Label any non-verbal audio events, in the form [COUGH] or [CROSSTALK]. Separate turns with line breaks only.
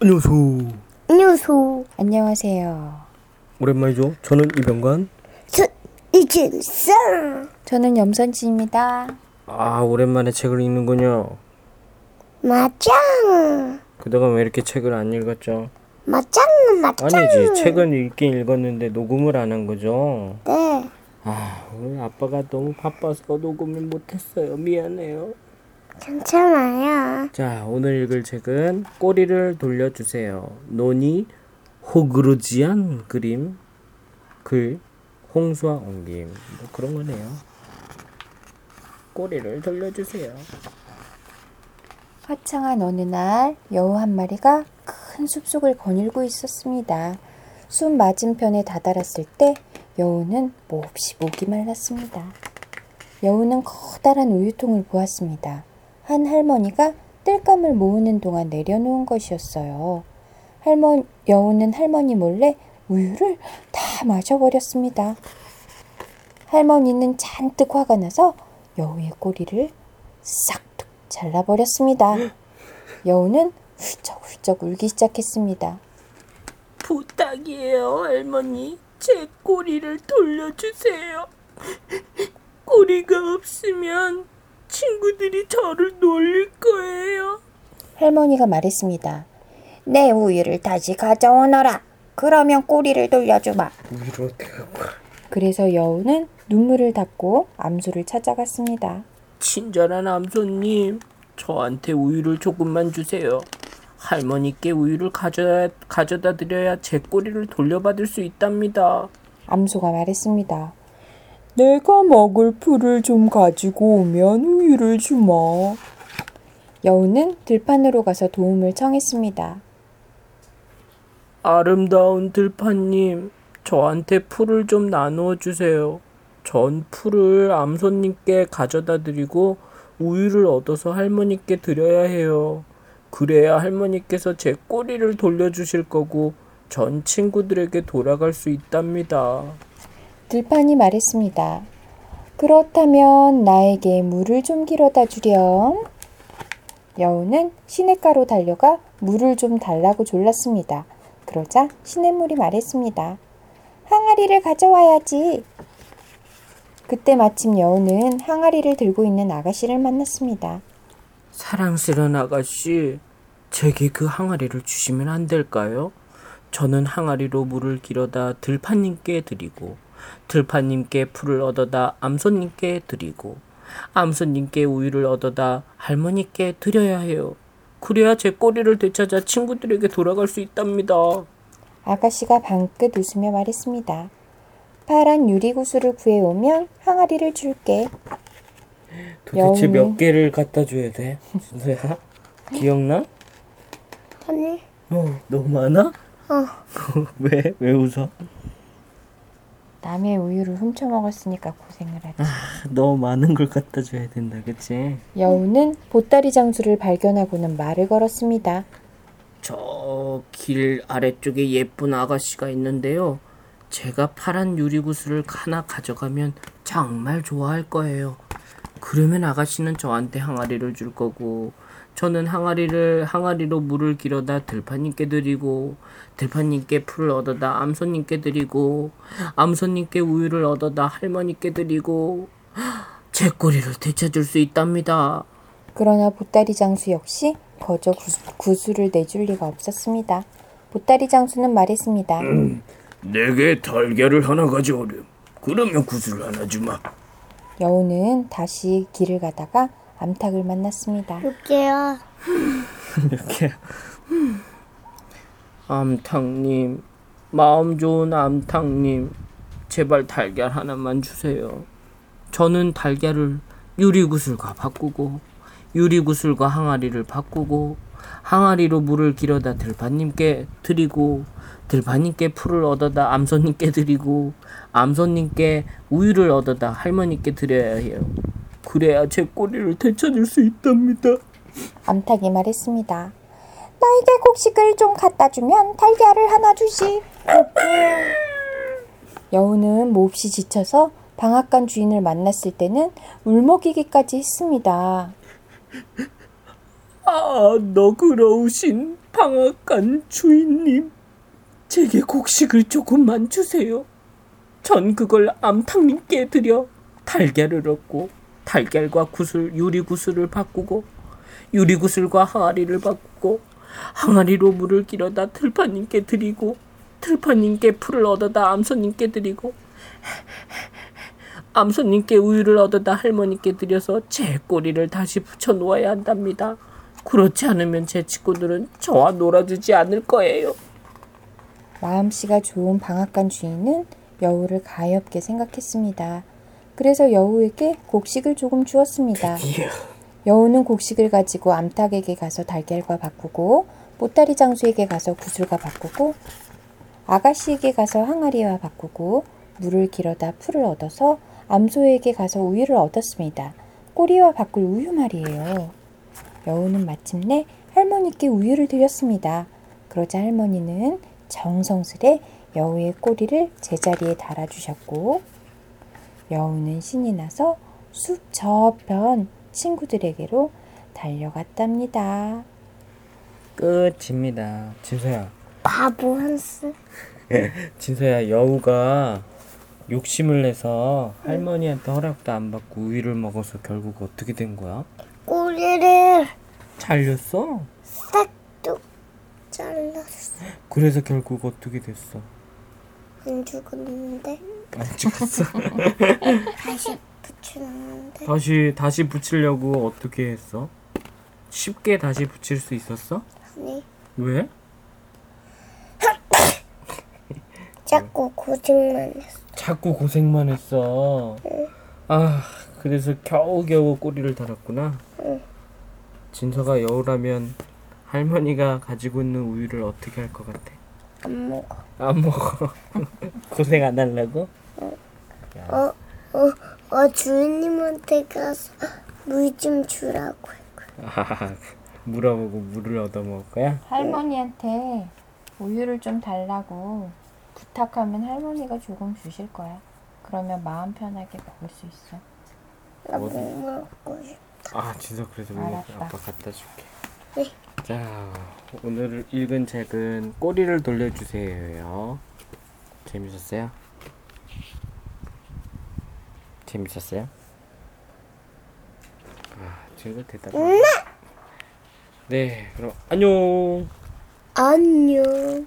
안녕하세요.
안녕하세요.
안녕하세요.
오랜만이죠. 저는 이병관.
저 이진서.
저는 염선지입니다.
아 오랜만에 책을 읽는군요.
맞짱.
그동안 왜 이렇게 책을 안 읽었죠?
맞짱 맞짱.
아니지 책은 읽긴 읽었는데 녹음을 안 한 거죠.
네.
아 오늘 아빠가 너무 바빠서 녹음을 못했어요. 미안해요.
괜찮아요.
자 오늘 읽을 책은 꼬리를 돌려주세요. 노니 호그루지안 그림 글 홍수와 옮김 뭐 그런 거네요. 꼬리를 돌려주세요.
화창한 어느 날 여우 한 마리가 큰 숲속을 거닐고 있었습니다. 숲 맞은편에 다다랐을 때 여우는 몹시 목이 말랐습니다. 여우는 커다란 우유통을 보았습니다. 한 할머니가 뜰감을 모으는 동안 내려놓은 것이었어요. 할머, 여우는 할머니 몰래 우유를 다 마셔버렸습니다. 할머니는 잔뜩 화가 나서 여우의 꼬리를 싹둑 잘라버렸습니다. 여우는 훌쩍훌쩍 울기 시작했습니다.
부탁이에요, 할머니. 제 꼬리를 돌려주세요. 꼬리가 없으면 친구들이 저를 놀릴 거예요.
할머니가 말했습니다.
내 우유를 다시 가져오너라. 그러면 꼬리를 돌려주마.
우유를 어떻게 갖고 와?
그래서 여우는 눈물을 닦고 암소를 찾아갔습니다.
친절한 암소님, 저한테 우유를 조금만 주세요. 할머니께 우유를 가져, 가져다 드려야 제 꼬리를 돌려받을 수 있답니다.
암소가 말했습니다. 내가 먹을 풀을 좀 가지고 오면 우유를 주마. 여우는 들판으로 가서 도움을 청했습니다.
아름다운 들판님, 저한테 풀을 좀 나누어 주세요. 전 풀을 암소님께 가져다 드리고 우유를 얻어서 할머니께 드려야 해요. 그래야 할머니께서 제 꼬리를 돌려주실 거고 전 친구들에게 돌아갈 수 있답니다.
들판이 말했습니다. 그렇다면 나에게 물을 좀 길어다 주렴. 여우는 시냇가로 달려가 물을 좀 달라고 졸랐습니다. 그러자 시냇물이 말했습니다. 항아리를 가져와야지. 그때 마침 여우는 항아리를 들고 있는 아가씨를 만났습니다.
사랑스런 아가씨, 제게 그 항아리를 주시면 안 될까요? 저는 항아리로 물을 길어다 들판님께 드리고, 들판님께 풀을 얻어다 암소님께 드리고, 암소님께 우유를 얻어다 할머니께 드려야 해요. 그래야 제 꼬리를 되찾아 친구들에게 돌아갈 수 있답니다.
아가씨가 방긋 웃으며 말했습니다. 파란 유리구슬을 구해오면 항아리를 줄게.
도대체
여우는-
몇 개를 갖다 줘야 돼? 준서야? 기억나?
아니.
어 너무 많아?
어. [LAUGHS]
왜? 왜 웃어?
남의 우유를 훔쳐 먹었으니까 고생을 하지.
너무 많은 걸 갖다 줘야 된다 그치?
여우는 보따리 장수를 발견하고는 말을 걸었습니다.
저 길 아래쪽에 예쁜 아가씨가 있는데요. 제가 파란 유리구슬을 하나 가져가면 정말 좋아할 거예요. 그러면 아가씨는 저한테 항아리를 줄 거고, 저는 항아리를 항아리로 물을 길어다 들판님께 드리고, 들판님께 풀을 얻어다 암소님께 드리고, 암소님께 우유를 얻어다 할머니께 드리고, 제 꼬리를 되찾을 수 있답니다.
그러나 보따리 장수 역시 거저 구수, 구슬을 내줄 리가 없었습니다. 보따리 장수는 말했습니다.
내게 달걀을 하나 가져오렴. 그러면 구슬을 하나 주마.
여우는 다시 길을 가다가 암탉을 만났습니다.
볼게요.
이렇게 [LAUGHS]
암탉님, 마음 좋은 암탉님, 제발 달걀 하나만 주세요. 저는 달걀을 유리구슬과 바꾸고, 유리구슬과 항아리를 바꾸고, 항아리로 물을 길어다 들판님께 드리고, 들판님께 풀을 얻어다 암소님께 드리고, 암소님께 우유를 얻어다 할머니께 드려야 해요. 그래야 제 꼬리를 되찾을 수 있답니다.
암탉이 말했습니다. 나에게 곡식을 좀 갖다 주면 달걀을 하나 주시. [LAUGHS] 여우는 몹시 지쳐서 방앗간 주인을 만났을 때는 울먹이기까지 했습니다.
아, 너그러우신 방앗간 주인님. 제게 곡식을 조금만 주세요. 전 그걸 암탉님께 드려 달걀을 얻고 달걀과 구슬, 유리 구슬을 바꾸고 유리 구슬과 항아리를 바꾸고 항아리로 물을 길어다 틀파님께 드리고 틀파님께 풀을 얻어다 암소님께 드리고 암소님께 우유를 얻어다 할머니께 드려서 제 꼬리를 다시 붙여 놓아야 한답니다. 그렇지 않으면 제 친구들은 저와 놀아주지 않을 거예요.
마음씨가 좋은 방앗간 주인은 여우를 가엾게 생각했습니다. 그래서 여우에게 곡식을 조금 주었습니다. 여우는 곡식을 가지고 암탉에게 가서 달걀과 바꾸고 보따리 장수에게 가서 구슬과 바꾸고 아가씨에게 가서 항아리와 바꾸고 물을 길어다 풀을 얻어서 암소에게 가서 우유를 얻었습니다. 꼬리와 바꿀 우유 말이에요. 여우는 마침내 할머니께 우유를 드렸습니다. 그러자 할머니는 정성스레 여우의 꼬리를 제자리에 달아주셨고 여우는 신이 나서 숲 저편 친구들에게로 달려갔답니다.
끝입니다. 진서야,
바보 한스. [LAUGHS]
진서야 여우가 욕심을 내서 할머니한테 허락도 안 받고 우유를 먹어서 결국 어떻게 된 거야?
꼬리를
잘렸어?
싹둑 잘랐어.
그래서 결국 어떻게 됐어?
안 죽었는데
안 죽었어. [LAUGHS]
다시 붙였는데
다시 다시 붙이려고 어떻게 했어? 쉽게 다시 붙일 수 있었어?
아니
왜? [LAUGHS]
자꾸 고생만 했어.
자꾸 고생만 했어. 아, 그래서 겨우겨우 꼬리를 달았구나. 진서가 여우라면 할머니가 가지고 있는 우유를 어떻게 할 것 같아?
안 먹어.
안 먹어. [LAUGHS] 고생 안 하려고?
어, 어, 어, 주인님한테 가서 물 좀 주라고.
아, [LAUGHS] 물어보고 물을 얻어 먹을 거야?
할머니한테 우유를 좀 달라고 부탁하면 할머니가 조금 주실 거야. 그러면 마음 편하게 먹을 수 있어.
나 먹고 싶어.
아, 진서 그래서.
알았다.
아빠 갖다 줄게.
네.
자, 오늘 읽은 책은 꼬리를 돌려주세요. 재밌었어요? 재밌었어요? 아, 친구 대답. 네, 그럼 안녕.
안녕.